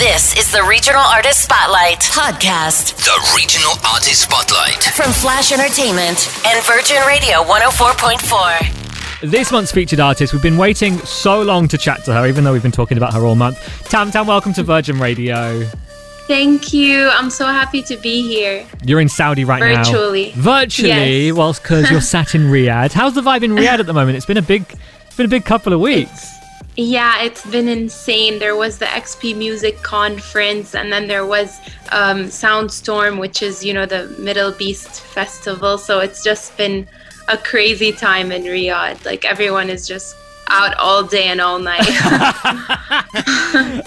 This is the Regional Artist Spotlight podcast The Regional Artist Spotlight. from Flash Entertainment and Virgin Radio 104.4. This month's featured artist, we've been waiting so long to chat to her, even though we've been talking about her all month. Tamtam, welcome to Virgin Radio. Thank you. I'm so happy to be here. You're in Saudi right now. Virtually. Virtually, Yes. whilst because you're sat in Riyadh. How's the vibe in Riyadh at the moment? It's been a big, it's been a big couple of weeks. Yeah, it's been insane. There was the XP Music Conference, and then there was um, Soundstorm, which is, you know, the MDLBEAST Festival. So it's just been a crazy time in Riyadh. Like everyone is just out all day and all night.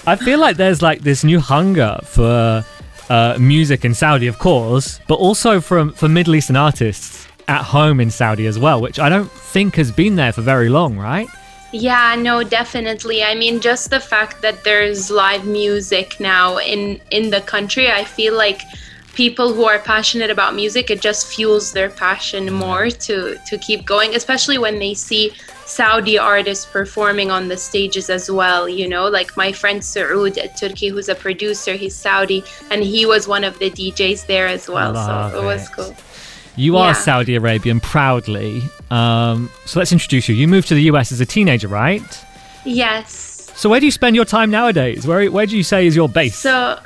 I feel like there's like this new hunger for uh, music in Saudi, of course, but also from for Middle Eastern artists at home in Saudi as well, which I don't think has been there for very long, right? Yeah, no, definitely. I mean, just the fact that there's live music now in in the country, I feel like people who are passionate about music, it just fuels their passion more to to keep going, especially when they see Saudi artists performing on the stages as well, you know, like my friend Saud Al Turki who's a producer, he's Saudi and he was one of the DJs there as well. Love so it was cool. You are Saudi Arabian proudly. Um, so let's introduce you. You moved to the US as a teenager, right? Yes. So where do you spend your time nowadays? Where where do you say is your base? So,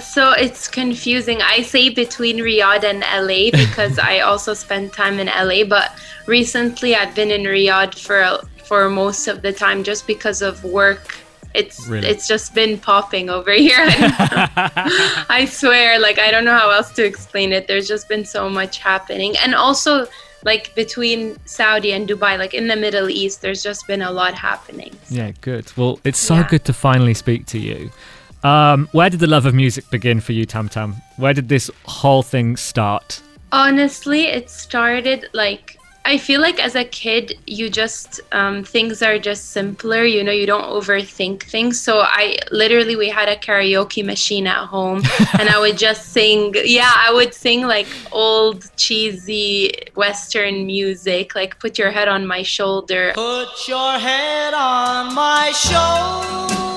so it's confusing. I say between Riyadh and LA because I also spend time in LA. But recently, I've been in Riyadh for for most of the time just because of work. It's Really? it's just been popping over here. I swear, like I don't know how else to explain it. There's just been so much happening, and also like between Saudi and Dubai, like in the Middle East, there's just been a lot happening. yeah, good. Well, it's so Yeah. good to finally speak to you. Um, where did the love of music begin for you, Tamtam? Where did this whole thing start? Honestly, it started like I feel like as a kid, you just um, things are just simpler. You know, you don't overthink things. So I literally we had a karaoke machine at home, and I would just sing. Yeah, I would sing like old cheesy Western music, like "Put Your Head on My Shoulder." Put your head on my shoulder.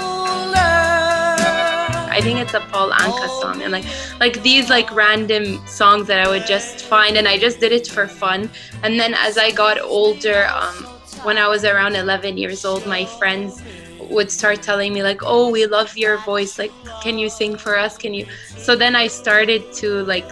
I think it's a Paul Anka song and like like these like random songs that I would just find and I just did it for fun. And then as I got older, um, when I was around 11 years old, my friends would start telling me like, "Oh, we love your voice. Like, can you sing for us? Can you?" So then I started to like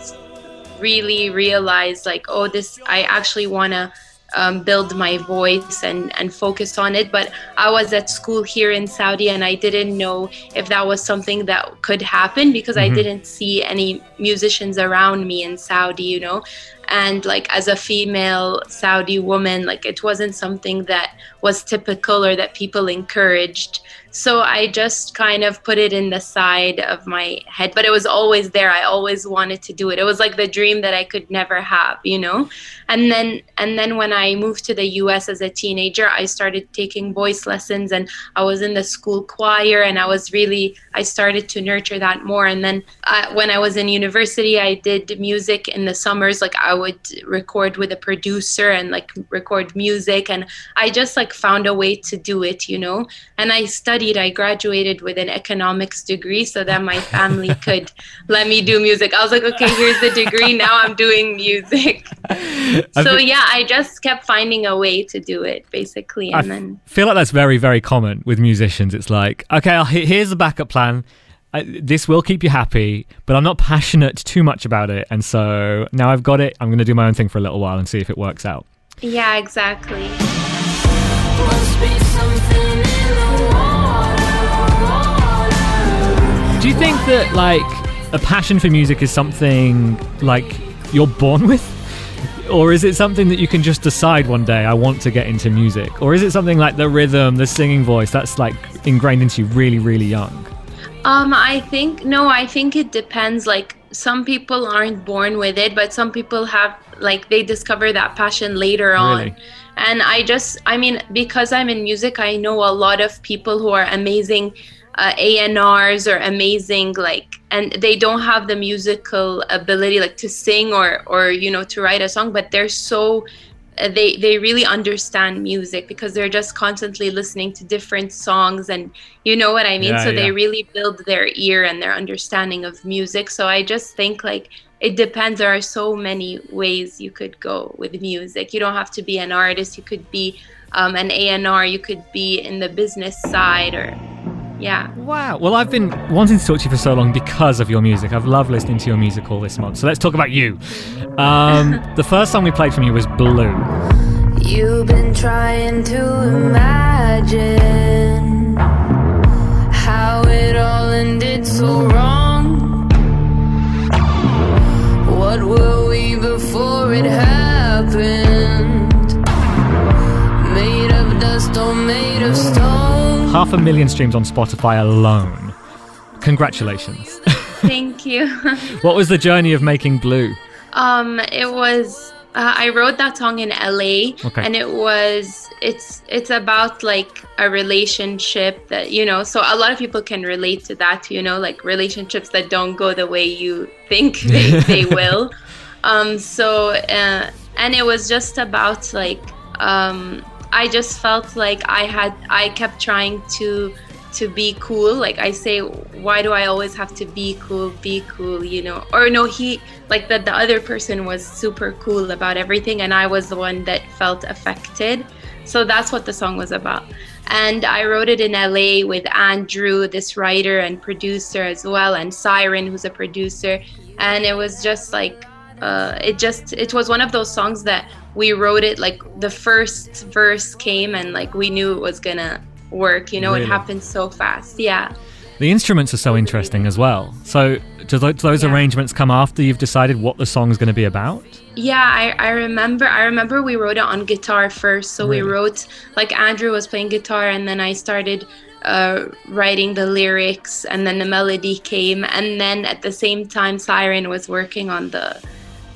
really realize like, "Oh, this I actually want to um, build my voice and, and focus on it. But I was at school here in Saudi and I didn't know if that was something that could happen because I didn't see any musicians around me in Saudi, you know. And like as a female Saudi woman, like it wasn't something that was typical or that people encouraged. So I just kind of put it in the side of my head, but it was always there. I always wanted to do it. It was like the dream that I could never have, you know? And then and then when I moved to the US as a teenager, I started taking voice lessons and I was in the school choir and I was really I started to nurture that more and then uh, when I was in university, I did music in the summers like I would record with a producer and like record music and I just like found a way to do it, you know? And I studied, I graduated with an economics degree so that my family could let me do music. I was like, okay, here's the degree, now I'm doing music. so yeah, I just kept finding a way to do it basically and f- then feel like that's very, very common with musicians. It's like, okay, I'll, here's the backup plan. I, this will keep you happy, but I'm not passionate too much about it. And so now I've got it. I'm going to do my own thing for a little while and see if it works out. yeah, exactly. Do you think that like a passion for music is something like you're born with? Or is it something that you can just decide one day I want to get into music? Or is it something like the rhythm, the singing voice that's like ingrained into you really, really young? Um, I think no, I think it depends. Like some people aren't born with it, but some people have like they discover that passion later on. Really? And I just, I mean, because I'm in music, I know a lot of people who are amazing uh, A&Rs or amazing like, and they don't have the musical ability like to sing or or you know to write a song, but they're so they they really understand music because they're just constantly listening to different songs and you know what I mean. Yeah, so they really build their ear and their understanding of music. So I just think like it depends. There are so many ways you could go with music. You don't have to be an artist. You could be um, an A and R. You could be in the business side or yeah. Wow. Well, I've been wanting to talk to you for so long because of your music. I've loved listening to your music all this month. So let's talk about you. Um, the first song we played from you was Blue. You've been trying to imagine how it all ended so wrong. What were we before it happened? Half a million streams on Spotify alone. Congratulations. Thank you. what was the journey of making Blue? Um, it was uh, I wrote that song in LA, Okay. and it was it's it's about like a relationship that you know. So a lot of people can relate to that, you know, like relationships that don't go the way you think they, they will. Um, so uh, and it was just about like um, I just felt like I had I kept trying to to be cool. Like i say why do i always have to be cool? Be cool you know? Or no he like that the other person was super cool about everything and i was the one that felt affected. So that's what the song was about. And i wrote it in la with andrew this writer and producer as well and siren who's a producer. And it was just like uh, it just it was one of those songs that we wrote it like the first verse came and like we knew it was gonna work you know Really? it happened so fast yeah The instruments are so interesting as well. So, do, those Yeah. arrangements come after you've decided what the song's going to be about? yeah I, I remember i remember we wrote it on guitar first so Really? we wrote like andrew was playing guitar and then i started uh, writing the lyrics and then the melody came and then at the same time siren was working on the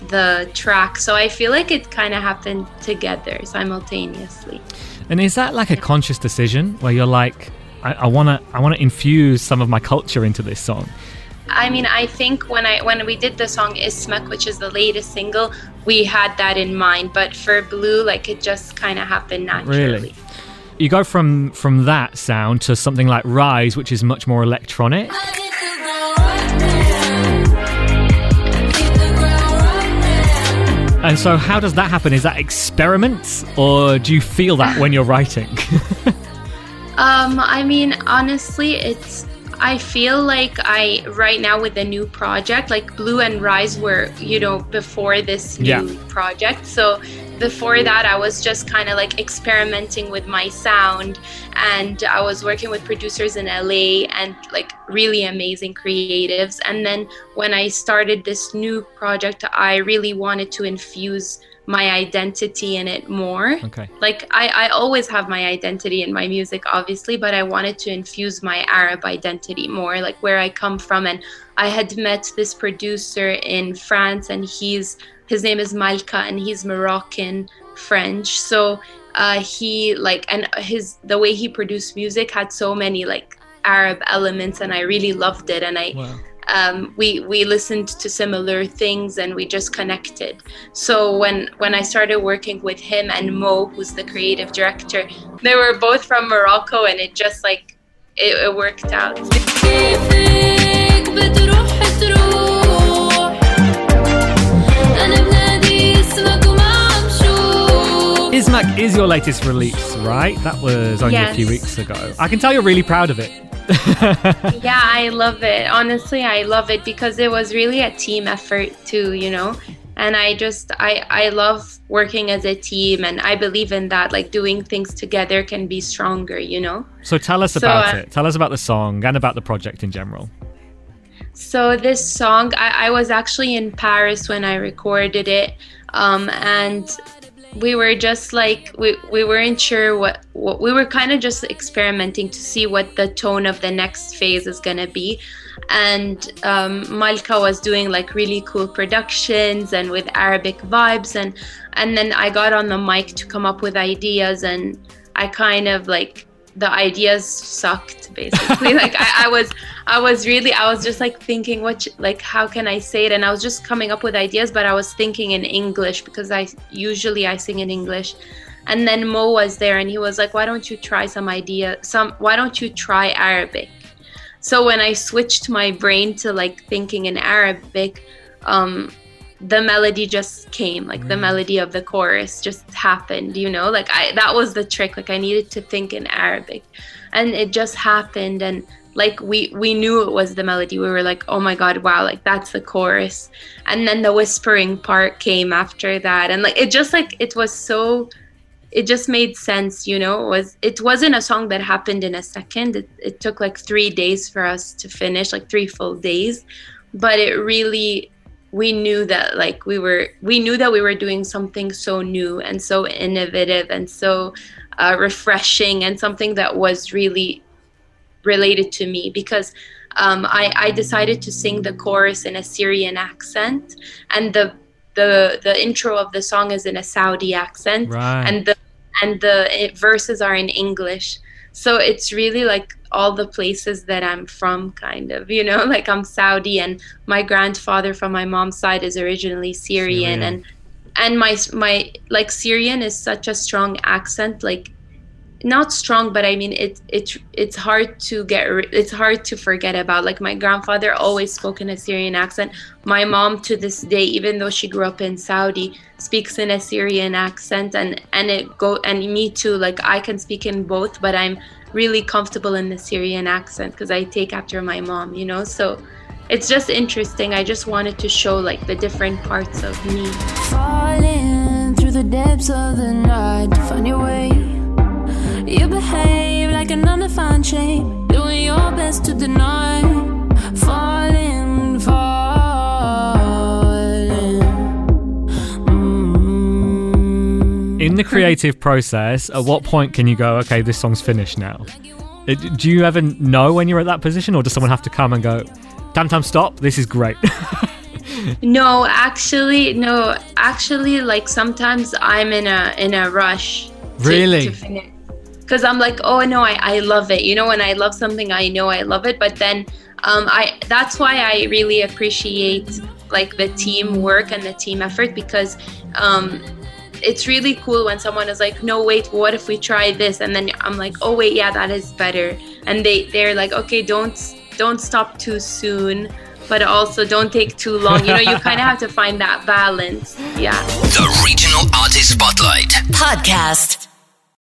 the track so i feel like it kind of happened together simultaneously And is that like a conscious decision where you're like, I want to, I want to infuse some of my culture into this song? I mean, I think when I when we did the song Ismak, which is the latest single, we had that in mind. But for Blue, like it just kind of happened naturally. Really? You go from from that sound to something like Rise, which is much more electronic. And so, how does that happen? Is that experiments, or do you feel that when you're writing? Um, I mean, honestly, it's. I feel like I right now with the new project, like Blue and Rise were, you know, before this new Yeah. project. So before that, I was just kind of like experimenting with my sound, and I was working with producers in LA and like really amazing creatives. And then when I started this new project, I really wanted to infuse my identity in it more okay. like I, I always have my identity in my music obviously but i wanted to infuse my arab identity more like where i come from and i had met this producer in france and he's his name is malka and he's moroccan french so uh, he like and his the way he produced music had so many like arab elements and i really loved it and i Wow. um, we we listened to similar things and we just connected. So when when I started working with him and Mo, who's the creative director, they were both from Morocco, and it just like it, it worked out. Almanac is your latest release, right? That was only yes. a few weeks ago. I can tell you're really proud of it. yeah, I love it. Honestly, I love it because it was really a team effort too, you know. And I just I I love working as a team and I believe in that like doing things together can be stronger, you know. So tell us so, about uh, it. Tell us about the song and about the project in general. So this song, I, I, was actually in Paris when I recorded it, um, and we were just like we, we weren't sure what, what we were kind of just experimenting to see what the tone of the next phase is gonna be, and um, Malka was doing like really cool productions and with Arabic vibes, and and then I got on the mic to come up with ideas, and I kind of like the ideas sucked basically. Like I, I was i was really i was just like thinking what like how can i say it? And i was just coming up with ideas but i was thinking in english because i usually i sing in english. And then mo was there and he was like why don't you try some idea some why don't you try arabic? So when i switched my brain to like thinking in arabic um the melody just came like the mm. melody of the chorus just happened you know? Like i that was the trick like i needed to think in arabic. And it just happened and like we we knew it was the melody. We were like oh my god wow like that's the chorus. And then the whispering part came after that and like it just like it was so it just made sense you know? It was it wasn't a song that happened in a second. It, it took like three days for us to finish like three full days. But it really we knew that like we were we knew that we were doing something so new and so innovative and so uh, refreshing and something that was really related to me because um, I, I decided to sing the chorus in a Syrian accent and the the the intro of the song is in a Saudi accent Right. and the and the it, verses are in English so it's really like all the places that I'm from kind of you know like I'm Saudi and my grandfather from my mom's side is originally Syrian, Syrian. and and my my like Syrian is such a strong accent like not strong but i mean it it it's hard to get it's hard to forget about like my grandfather always spoke in a syrian accent my mom to this day even though she grew up in saudi speaks in a syrian accent and and it go and me too like i can speak in both but i'm really comfortable in the syrian accent because i take after my mom you know so it's just interesting i just wanted to show like the different parts of me Falling through the depths of the night to find your way. You behave like an undefined doing your best to deny. In the creative process, at what point can you go, okay, this song's finished now? Uh, Do you ever know when you're at that position, or does someone have to come and go, Tamtam, stop, this is great? No, actually, no. Actually, like sometimes I'm in a in a rush. To, Really? Because I'm like, oh no, I, I love it. You know, when I love something, I know I love it. But then, um, I that's why I really appreciate like the teamwork and the team effort because um, it's really cool when someone is like, no, wait, what if we try this? And then I'm like, oh wait, yeah, that is better. And they they're like, okay, don't don't stop too soon, but also don't take too long. You know, you kind of have to find that balance. Yeah. The Regional Artist Spotlight. Podcast.